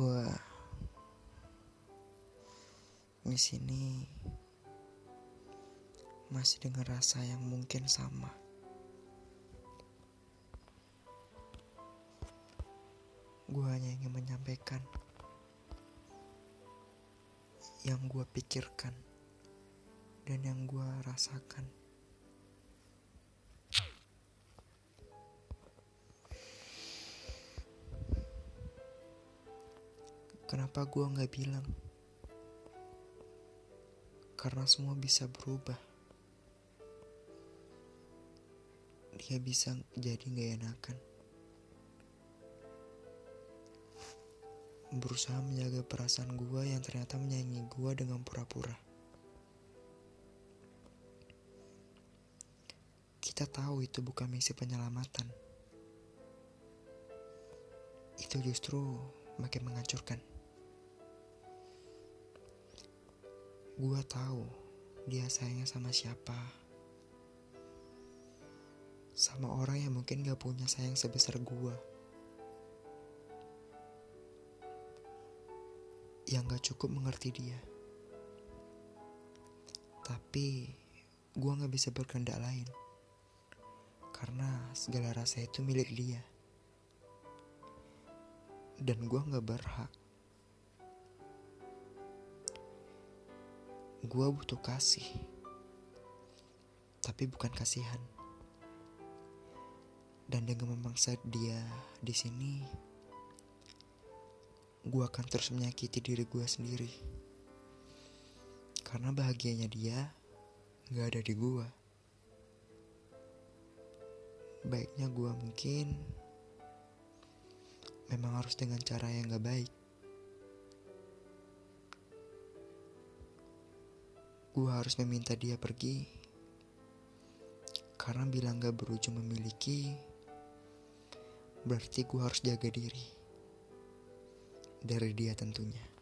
Gua di sini masih dengan rasa yang mungkin sama. Gue hanya ingin menyampaikan yang gue pikirkan dan yang gue rasakan. Kenapa gue nggak bilang? Karena semua bisa berubah. Dia bisa jadi nggak enakan. Berusaha menjaga perasaan gue yang ternyata menyayangi gue dengan pura-pura. Kita tahu itu bukan misi penyelamatan. Itu justru makin menghancurkan. Gua tahu dia sayangnya sama siapa. Sama orang yang mungkin gak punya sayang sebesar gua. Yang gak cukup mengerti dia. Tapi gua gak bisa berkehendak lain. Karena segala rasa itu milik dia. Dan gua gak berhak Gua butuh kasih, tapi bukan kasihan. Dan dengan memaksa dia di sini, gua akan terus menyakiti diri gua sendiri. Karena bahagianya dia gak ada di gua. Baiknya gua mungkin memang harus dengan cara yang gak baik. Gue harus meminta dia pergi. Karena bilang gak berujung memiliki Berarti gue harus jaga diri. Dari dia tentunya